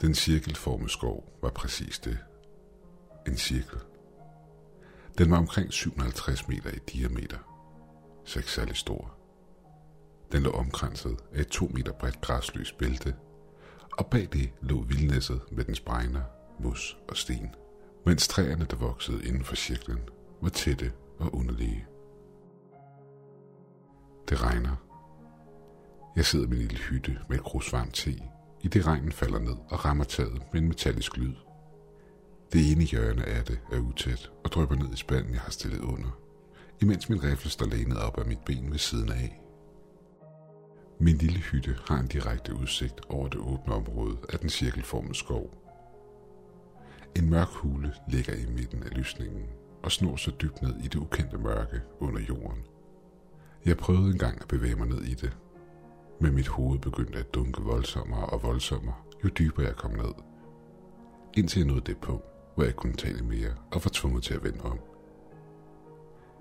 Den cirkelformede skov var præcis det. En cirkel. Den var omkring 57 meter i diameter. Så ikke særlig stor. Den lå omkranset af et to meter bredt græsløst bælte, og bag det lå vildnæsset med dens bregner, mus og sten, mens træerne, der voksede inden for cirklen, var tætte og underlige. Det regner. Jeg sidder i min lille hytte med et krus varmt te, i det regnen falder ned og rammer taget med en metallisk lyd. Det ene hjørne af det er utæt og drøber ned i spanden, jeg har stillet under, imens min rifle står lænet op af mit ben ved siden af. Min lille hytte har en direkte udsigt over det åbne område af den cirkelformede skov. En mørk hule ligger i midten af lysningen og snor sig dybt ned i det ukendte mørke under jorden. Jeg prøvede engang at bevæge mig ned i det, men mit hoved begyndte at dunke voldsommere og voldsommere, jo dybere jeg kom ned. Indtil jeg nåede det punkt, hvor jeg kunne tale mere og var tvunget til at vende om.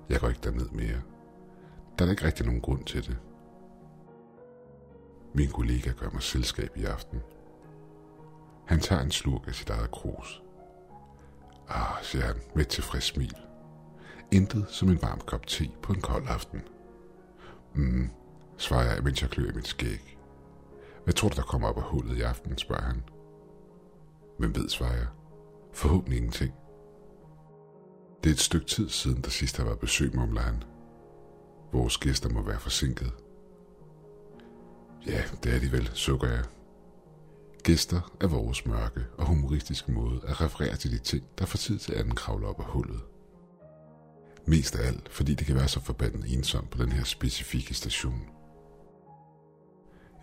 Jeg går ikke derned mere. Der er ikke rigtig nogen grund til det. Min kollega gør mig selskab i aften. Han tager en slurk af sit eget krus. Ah, siger han med et tilfreds smil. Intet som en varm kop te på en kold aften. Mm, svarer jeg, mens jeg klør i mit skæg. Hvad tror du, der kommer op af hullet i aften, spørger han. Hvem ved, svarer jeg. Forhåbentlig ingenting. Det er et stykke tid siden, der sidst har været besøg, mumler han. Vores gæster må være forsinket. Ja, det er de vel, sukker jeg. Gæster er vores mørke og humoristiske måde at referere til de ting, der får tid til anden kravler op af hullet. Mest af alt, fordi det kan være så forbandet ensomt på den her specifikke station.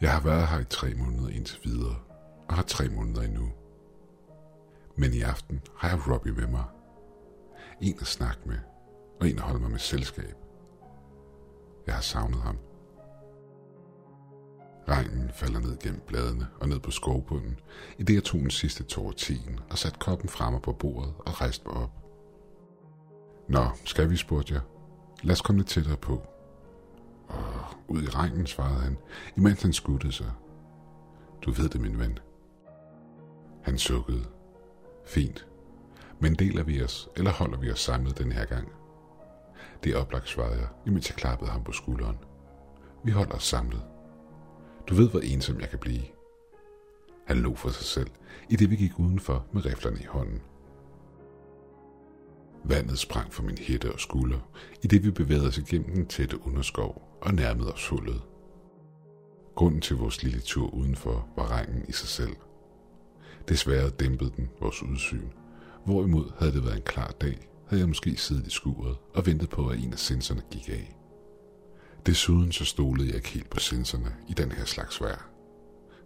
Jeg har været her i tre måneder indtil videre, og har tre måneder endnu. Men i aften har jeg Robbie med mig. En at snakke med, og en at holde mig med selskab. Jeg har savnet ham. Regnen falder ned gennem bladene og ned på skovbunden, i det jeg tog den sidste tår teen og satte koppen fremme på bordet og rejste mig op. Nå, skal vi, spurgte jeg. Lad os komme lidt tættere på. Og ud i regnen, svarede han, imens han skuttede sig. Du ved det, min ven. Han sukkede. Fint. Men deler vi os, eller holder vi os samlet den her gang? Det er oplagt, svarede jeg, imens jeg klappede ham på skulderen. Vi holder os samlet. Du ved, hvor ensom jeg kan blive. Han lå for sig selv, i det vi gik udenfor med riflerne i hånden. Vandet sprang fra min hætte og skulder, i det vi bevægede os igennem den tætte underskov og nærmede os hullet. Grunden til vores lille tur udenfor var regnen i sig selv. Desværre dæmpede den vores udsyn. Hvorimod havde det været en klar dag, havde jeg måske siddet i skuret og ventet på, at en af sensorerne gik af. Desuden så stolede jeg ikke helt på sensorerne i den her slags vejr.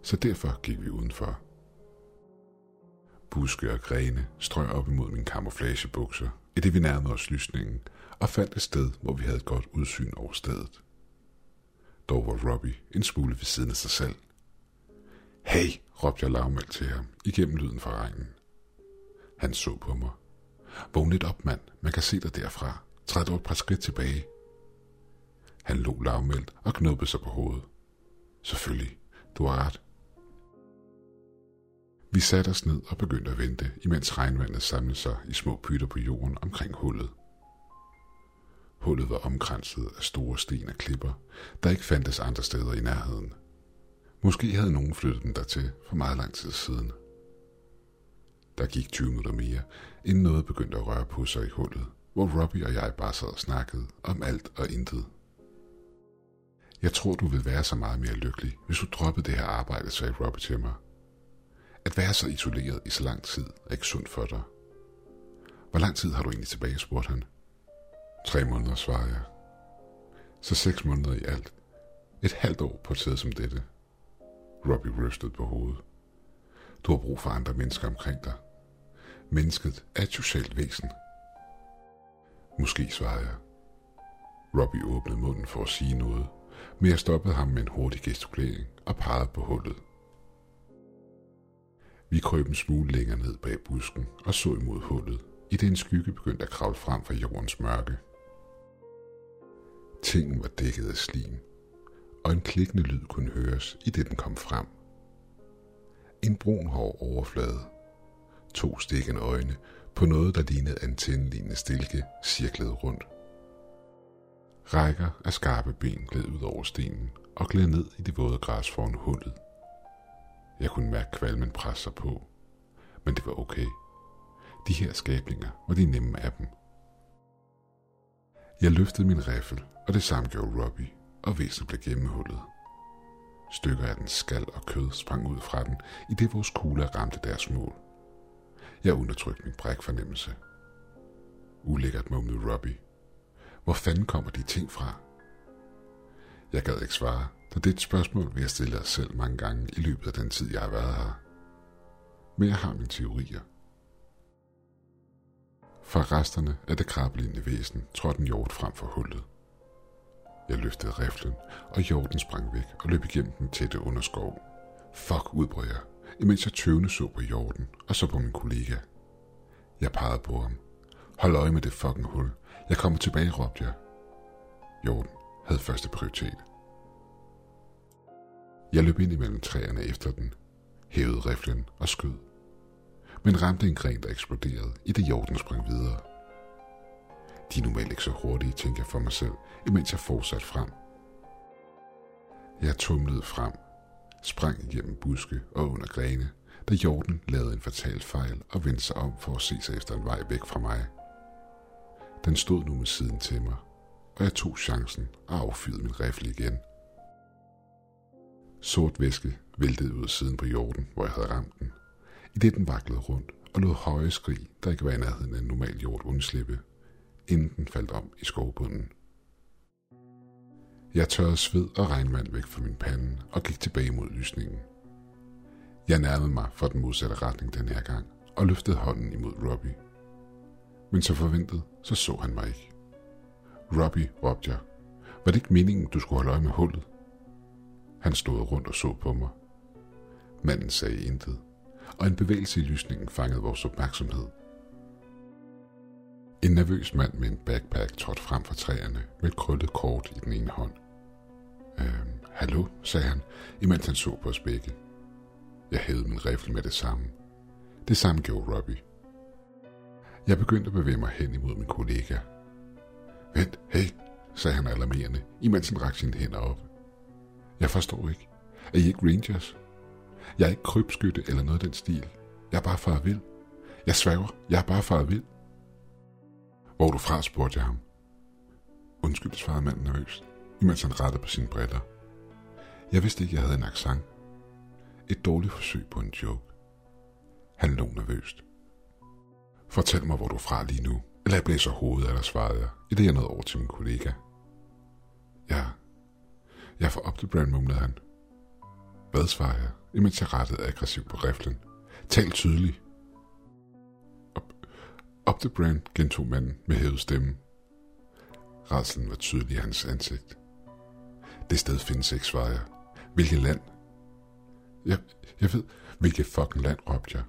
Så derfor gik vi udenfor. Buske og grene strøg op imod min kamuflagebukser, i det vi nærmede os lysningen, og fandt et sted, hvor vi havde et godt udsyn over stedet. Dog var Robbie en smule ved siden af sig selv. Hey, råbte jeg lavmældt til ham, igennem lyden fra regnen. Han så på mig. Vågn lidt op, mand. Man kan se dig derfra. Træd dog et par skridt tilbage. Han lå lavmældt og knuppede sig på hovedet. Selvfølgelig, du har ret. Vi satte os ned og begyndte at vente, imens regnvandet samlede sig i små pytter på jorden omkring hullet. Hullet var omkranset af store sten og klipper, der ikke fandtes andre steder i nærheden. Måske havde nogen flyttet den dertil for meget lang tid siden. Der gik 20 minutter mere, inden noget begyndte at røre på sig i hullet, hvor Robbie og jeg bare sad og snakkede om alt og intet. Jeg tror, du vil være så meget mere lykkelig, hvis du droppede det her arbejde, sagde Robbie til mig. At være så isoleret i så lang tid er ikke sundt for dig. Hvor lang tid har du egentlig tilbage, spurgte han. Tre måneder, svarede jeg. Så seks måneder i alt. Et halvt år på et sted som dette. Robbie rystede på hovedet. Du har brug for andre mennesker omkring dig. Mennesket er et socialt væsen. Måske, svarede jeg. Robbie åbnede munden for at sige noget, men jeg stoppede ham med en hurtig gestikulering og pegede på hullet. Vi krøb en smule længere ned bag busken og så imod hullet, i det en skygge begyndte at kravle frem fra jordens mørke. Tingen var dækket af slim, og en klikkende lyd kunne høres, i det den kom frem. En brun hård overflade. To stikkende øjne på noget, der lignede antennelignende stilke, cirklede rundt. Rækker af skarpe ben gled ud over stenen og gled ned i det våde græs foran hullet. Jeg kunne mærke kvalmen presse sig på, men det var okay. De her skabninger var de nemme af dem. Jeg løftede min riffel, og det samme gjorde Robbie, og væsenet blev gennemhullet. Stykker af den skal og kød sprang ud fra den, i det vores kugler ramte deres mål. Jeg undertrykte min brækfornemmelse. Ulækkert mumlede Robbie. Hvor fanden kommer de ting fra? Jeg gad ikke svare, så det er et spørgsmål, vi har stillet os selv mange gange i løbet af den tid, jeg har været her. Men jeg har mine teorier. Fra resterne af det krabbelignende væsen trådte en hjort frem for hullet. Jeg løftede riflen, og hjorten sprang væk og løb igennem den tætte underskov. Fuck, udbrød jeg, imens jeg tøvende så på hjorten og så på min kollega. Jeg pegede på ham. Hold øje med det fucking hul. Jeg kommer tilbage, råbte jeg. Hjorten havde første prioritet. Jeg løb ind imellem træerne efter den, hævede riflen og skød. Men ramte en gren, der eksploderede, i det jorden sprang videre. De er normalt ikke så hurtige, tænkte jeg for mig selv, imens jeg fortsatte frem. Jeg tumlede frem, sprang igennem buske og under grene, da jorden lavede en fatal fejl og vendte sig om for at se sig efter en vej væk fra mig. Den stod nu med siden til mig, og jeg tog chancen og affyrede min rifle igen. Sort væske væltede ud af siden på jorden, hvor jeg havde ramt den, i det den vaklede rundt og lod høje skrig, der ikke var i nærheden af en normal jord undslippe, inden den faldt om i skovbunden. Jeg tørrede sved og regnvand væk fra min pande og gik tilbage mod lysningen. Jeg nærmede mig fra den modsatte retning den her gang og løftede hånden imod Robbie. Men så forventet, så så han mig ikke. Robbie, råbte jeg. Var det ikke meningen, du skulle holde øje med hullet? Han stod rundt og så på mig. Manden sagde intet, og en bevægelse i lysningen fangede vores opmærksomhed. En nervøs mand med en backpack trådte frem fra træerne med et krøllet kort i den ene hånd. Øhm, hallo, sagde han, imens han så på os begge. Jeg hævede min rifle med det samme. Det samme gjorde Robbie. Jeg begyndte at bevæge mig hen imod min kollega. Vent, hey, sagde han alarmerende, imens han rakte sine hænder op. Jeg forstår ikke. Er I ikke rangers? Jeg er ikke krybskytte eller noget af den stil. Jeg er bare far vild. Jeg sværger, jeg er bare far vild. Hvor er du fra, spurgte jeg ham. Undskyld, svarede manden nervøst, imens han rettede på sine briller. Jeg vidste ikke, jeg havde en accent. Et dårligt forsøg på en joke. Han lå nervøst. Fortæl mig, hvor du er fra lige nu, eller jeg blæser hovedet eller svarede jeg, i det jeg nåede over til min kollega. Ja, jeg får op til Brand, mumlede han. Hvad, svarer jeg, imens jeg rettede aggressivt på riflen. Tal tydeligt. Op, op the brand, gentog manden med hævet stemme. Raslen var tydelig i hans ansigt. Det sted findes ikke, svarede jeg. Hvilket land? Jeg, jeg ved, hvilket fucking land, råbte jeg.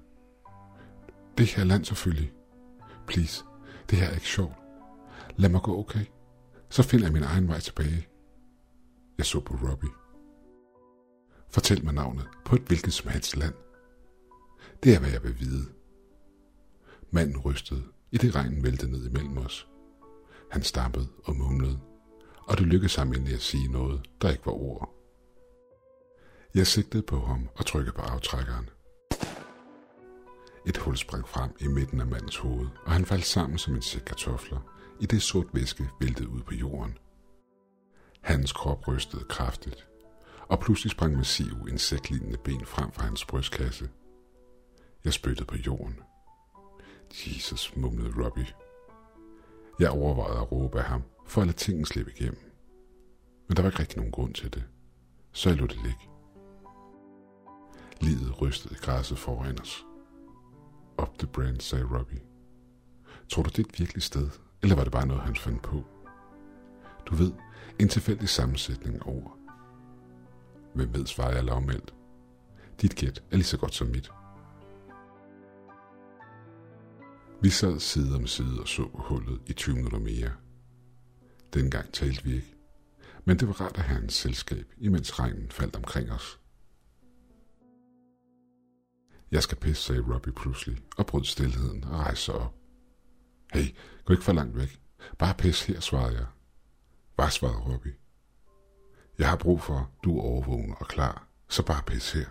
Det her land selvfølgelig. Please, det her er ikke sjovt. Lad mig gå, okay? Så finder jeg min egen vej tilbage. Jeg så på Robbie. Fortæl mig navnet på et hvilket som helst land. Det er, hvad jeg vil vide. Manden rystede, i det regnen væltede ned imellem os. Han stampede og mumlede, og det lykkedes ham endelig at sige noget, der ikke var ord. Jeg sigtede på ham og trykkede på aftrækkeren. Et hul sprang frem i midten af mandens hoved, og han faldt sammen som en sæk kartofler, i det sort væske væltede ud på jorden. Hans krop rystede kraftigt, og pludselig sprang massive insektlignende ben frem fra hans brystkasse. Jeg spyttede på jorden. Jesus, mumlede Robbie. Jeg overvejede at råbe af ham, for at lade tingene slippe igennem. Men der var ikke rigtig nogen grund til det, så jeg lod det ligge. Livet rystede græsset foran os. Up the brand, sagde Robbie. Tror du, det er et virkeligt sted, eller var det bare noget, han fandt på? Du ved, en tilfældig sammensætning over. Hvem ved, svarer jeg lavmældt. Dit gæt er lige så godt som mit. Vi sad side om side og så hullet i 20 minutter mere. Dengang talte vi ikke, men det var rart at have en selskab, imens regnen faldt omkring os. Jeg skal pisse, sagde Robbie pludselig, og brød stillheden og rejste sig op. Hey, gå ikke for langt væk. Bare pis her, svarede jeg var svaret Robbie? Jeg har brug for, du er overvågen og klar, så bare pis her.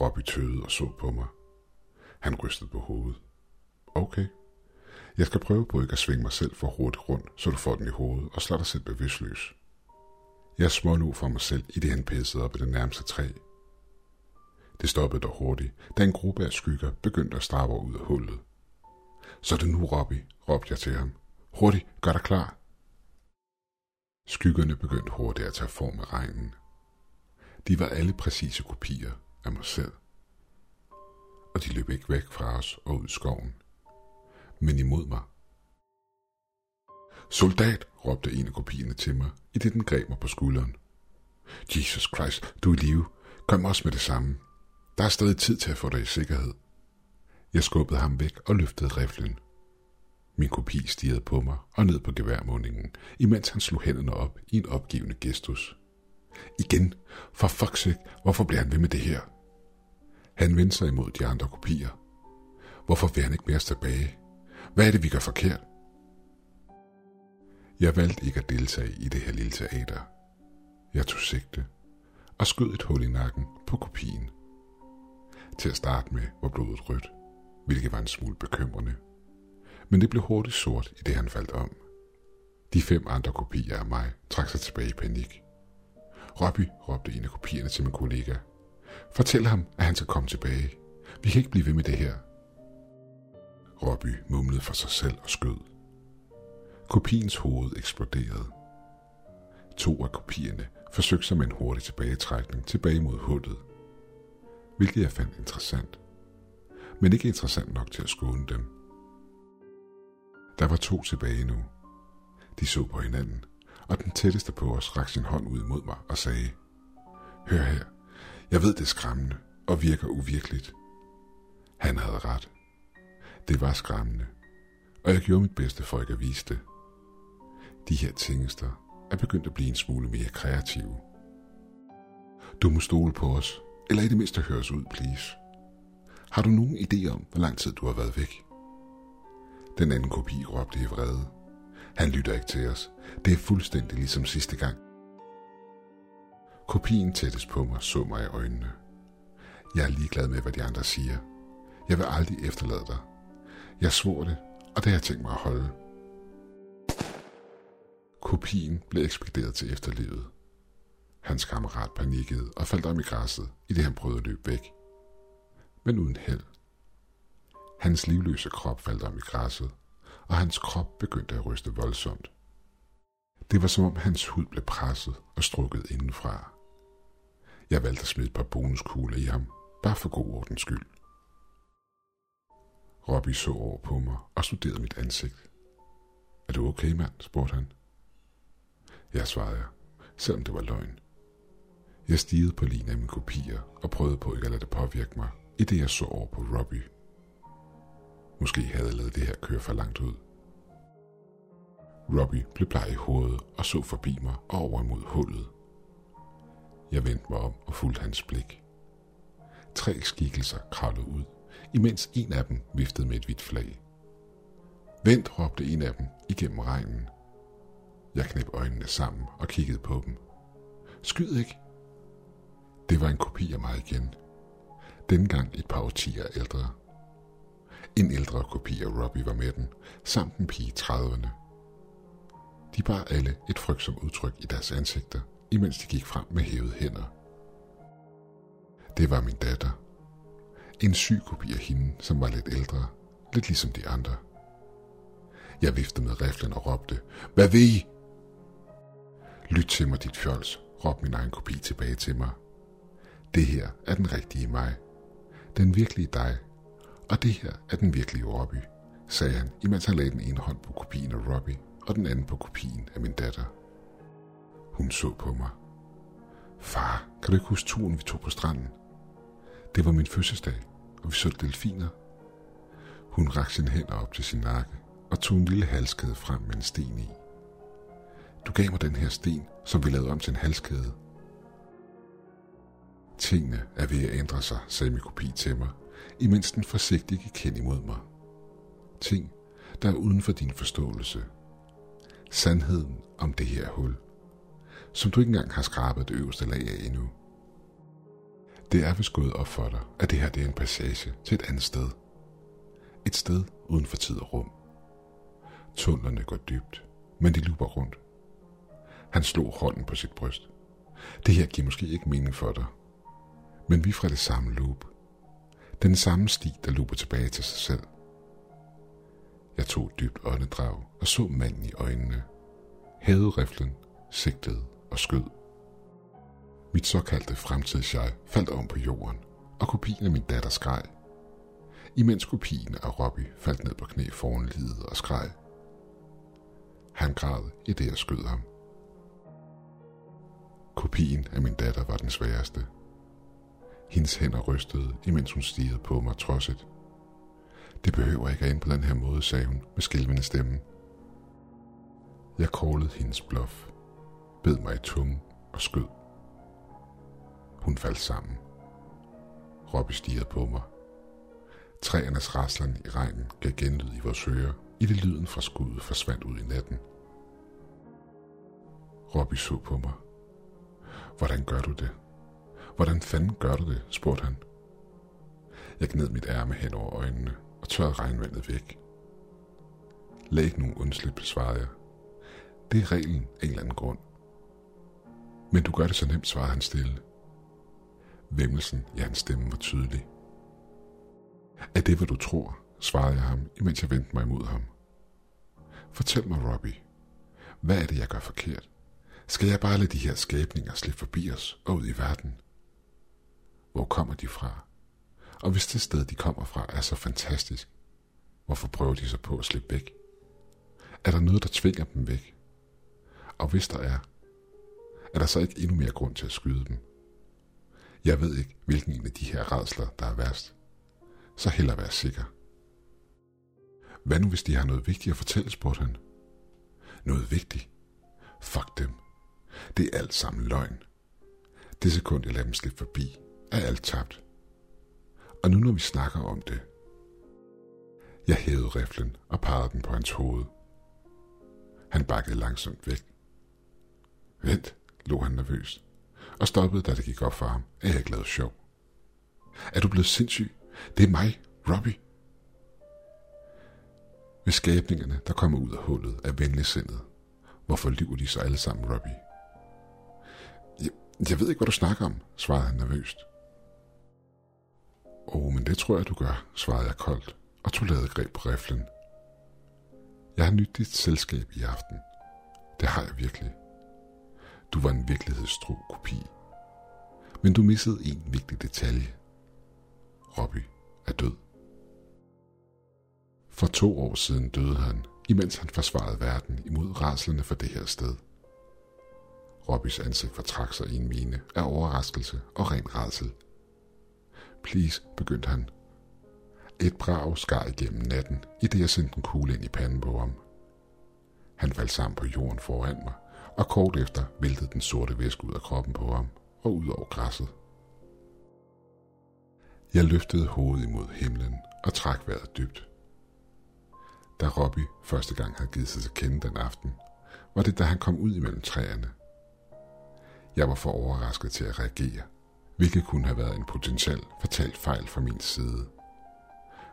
Robbie tøede og så på mig. Han rystede på hovedet. Okay. Jeg skal prøve på ikke at svinge mig selv for hurtigt rundt, så du får den i hovedet og slår dig selv bevidstløs. Jeg smålog for mig selv, i det han pissede op i det nærmeste træ. Det stoppede dog hurtigt, da en gruppe af skygger begyndte at strave ud af hullet. Så er det nu, Robbie, råbte jeg til ham. Hurtigt, gør dig klar. Skyggerne begyndte hurtigt at tage form af regnen. De var alle præcise kopier af mig selv. Og de løb ikke væk fra os og ud i skoven, men imod mig. Soldat, råbte en af kopierne til mig, i det den greb mig på skulderen. Jesus Christ, du er i live. Kom også med det samme. Der er stadig tid til at få dig i sikkerhed. Jeg skubbede ham væk og løftede riflen. Min kopi stirrede på mig og ned på geværmundingen, imens han slog hænderne op i en opgivende gestus. Igen, for fuck's sake, hvorfor bliver han ved med det her? Han vendte sig imod de andre kopier. Hvorfor vil han ikke mere tilbage? Hvad er det, vi gør forkert? Jeg valgte ikke at deltage i det her lille teater. Jeg tog sigte og skød et hul i nakken på kopien. Til at starte med var blodet rødt, hvilket var en smule bekymrende. Men det blev hurtigt sort i det, han faldt om. De fem andre kopier af mig trak sig tilbage i panik. Robbie, råbte en af kopierne til min kollega. Fortæl ham, at han skal komme tilbage. Vi kan ikke blive ved med det her. Robbie mumlede for sig selv og skød. Kopiens hoved eksploderede. To af kopierne forsøgte sig med en hurtig tilbagetrækning tilbage mod hullet, hvilket jeg fandt interessant, men ikke interessant nok til at skåne dem. Der var to tilbage nu. De så på hinanden, og den tætteste på os rakte sin hånd ud mod mig og sagde, Hør her, jeg ved det er skræmmende og virker uvirkeligt. Han havde ret. Det var skræmmende, og jeg gjorde mit bedste for ikke at vise det. De her tingester er begyndt at blive en smule mere kreative. Du må stole på os, eller i det mindste høre os ud, please. Har du nogen idé om, hvor lang tid du har været væk? Den anden kopi råbte i vrede. Han lytter ikke til os. Det er fuldstændig ligesom sidste gang. Kopien tættes på mig så mig i øjnene. Jeg er ligeglad med, hvad de andre siger. Jeg vil aldrig efterlade dig. Jeg svor det, og det har jeg tænkt mig at holde. Kopien blev ekspederet til efterlivet. Hans kammerat panikkede og faldt om i græsset, i det han prøvede at løbe væk. Men uden held. Hans livløse krop faldt om i græsset, og hans krop begyndte at ryste voldsomt. Det var som om hans hud blev presset og strukket indenfra. Jeg valgte at smide et par bonuskugler i ham, bare for god ordens skyld. Robbie så over på mig og studerede mit ansigt. Er du okay, mand? spurgte han. Jeg svarede jeg, selvom det var løgn. Jeg stigede på linje af mine kopier og prøvede på ikke at lade det påvirke mig, i det jeg så over på Robbie. Måske havde jeg lavet det her køre for langt ud. Robbie blev bleg i hovedet og så forbi mig og over imod hullet. Jeg vendte mig om og fulgte hans blik. Tre skikkelser kravlede ud, imens en af dem viftede med et hvidt flag. Vent, råbte en af dem igennem regnen. Jeg knep øjnene sammen og kiggede på dem. Skyd ikke. Det var en kopi af mig igen. Dengang et par årtier ældre. En ældre kopi af Robbie var med den, samt en pige i 30'erne. De bar alle et frygtsomt udtryk i deres ansigter, imens de gik frem med hævede hænder. Det var min datter. En syg kopi af hende, som var lidt ældre, lidt ligesom de andre. Jeg viftede med riflen og råbte, Hvad vil I? Lyt til mig, dit fjols, råbte min egen kopi tilbage til mig. Det her er den rigtige mig. Den virkelige dig. Og det her er den virkelige Robbie, sagde han, imens han lagde den ene hånd på kopien af Robbie og den anden på kopien af min datter. Hun så på mig. Far, kan du ikke huske turen, vi tog på stranden? Det var min fødselsdag, og vi så delfiner. Hun rakte sine hænder op til sin nakke og tog en lille halskæde frem med en sten i. Du gav mig den her sten, som vi lavede om til en halskæde. Tingene er ved at ændre sig, sagde min kopi til mig, imens den forsigtigt gik hen imod mig. Ting, der er uden for din forståelse. Sandheden om det her hul, som du ikke engang har skrabet det øverste lag af endnu. Det er vist gået op for dig, at det her det er en passage til et andet sted. Et sted uden for tid og rum. Tunnelerne går dybt, men de luber rundt. Han slog hånden på sit bryst. Det her giver måske ikke mening for dig, men vi er fra det samme loop. Den samme sti, der luber tilbage til sig selv. Jeg tog et dybt åndedrag og så manden i øjnene. Hævede riflen, sigtede og skød. Mit såkaldte fremtidsjeg faldt om på jorden, og kopien af min datter skreg. Imens kopien af Robbie faldt ned på knæ foran livet og skreg. Han græd i det, jeg skød ham. Kopien af min datter var den sværeste. Hendes hænder rystede, imens hun stirrede på mig trodset. Det behøver ikke at ind på den her måde, sagde hun med skælvende stemme. Jeg kålede hendes bluff, bed mig i tungen og skød. Hun faldt sammen. Robby stirrede på mig. Træernes raslen i regnen gav genlyd i vores ører, i det lyden fra skuddet forsvandt ud i natten. Robby så på mig. Hvordan gør du det? Hvordan fanden gør du det? spurgte han. Jeg gned mit ærme hen over øjnene og tørrede regnvandet væk. Læg ikke nogen undslip, svarede jeg. Det er reglen af en eller anden grund. Men du gør det så nemt, svarede han stille. Vemmelsen i hans stemme var tydelig. Er det, hvad du tror, svarede jeg ham, imens jeg vendte mig imod ham. Fortæl mig, Robbie. Hvad er det, jeg gør forkert? Skal jeg bare lade de her skabninger slippe forbi os og ud i verden? Hvor kommer de fra? Og hvis det sted, de kommer fra, er så fantastisk, hvorfor prøver de så på at slippe væk? Er der noget, der tvinger dem væk? Og hvis der er, er der så ikke endnu mere grund til at skyde dem? Jeg ved ikke, hvilken en af de her redsler, der er værst. Så heller være sikker. Hvad nu, hvis de har noget vigtigt at fortælle, spurgte han. Noget vigtigt? Fuck dem. Det er alt sammen løgn. Det sekund, jeg lader dem slippe forbi, er alt tabt. Og nu når vi snakker om det. Jeg hævede riflen og pegede den på hans hoved. Han bakkede langsomt væk. Vent, lå han nervøst, og stoppede, da det gik op for ham, at jeg ikke lavede sjov. Er du blevet sindssyg? Det er mig, Robbie. Ved skabningerne, der kommer ud af hullet, er venligsindet, hvorfor lyver de så alle sammen, Robbie? Jeg, jeg ved ikke, hvad du snakker om, svarede han nervøst. Åh, oh, men det tror jeg, du gør, svarede jeg koldt og tog lavet greb på riflen. Jeg har nyt dit selskab i aften. Det har jeg virkelig. Du var en virkelighedstro kopi. Men du missede en vigtig detalje. Robbie er død. For to år siden døde han, imens han forsvarede verden imod raslerne for det her sted. Robbys ansigt fortrak sig i en mine af overraskelse og ren rasel. Please, begyndte han. Et brag skar igennem natten, i det jeg sendte en kugle ind i panden på ham. Han faldt sammen på jorden foran mig, og kort efter væltede den sorte væske ud af kroppen på ham og ud over græsset. Jeg løftede hovedet imod himlen og trak vejret dybt. Da Robbie første gang havde givet sig til kende den aften, var det da han kom ud imellem træerne. Jeg var for overrasket til at reagere, hvilket kunne have været en potentiel fatalt fejl fra min side.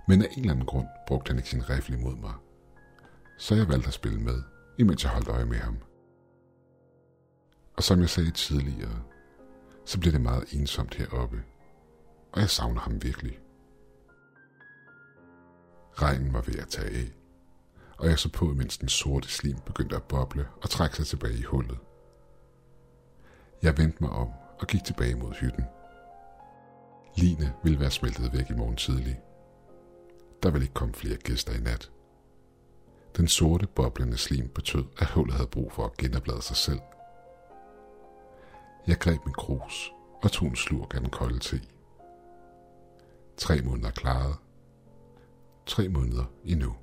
Men af en eller anden grund brugte han ikke sin rifle imod mig. Så jeg valgte at spille med, imens jeg holdt øje med ham. Og som jeg sagde tidligere, så blev det meget ensomt heroppe, og jeg savner ham virkelig. Regnen var ved at tage af, og jeg så på, mens den sorte slim begyndte at boble og trække sig tilbage i hullet. Jeg vendte mig om og gik tilbage mod hytten. Line ville være smeltet væk i morgen tidlig. Der ville ikke komme flere gæster i nat. Den sorte, boblende slim betød, at hullet havde brug for at genoplade sig selv. Jeg greb min krus og tog en slurk af den kolde te. Tre måneder klaret. Tre måneder endnu.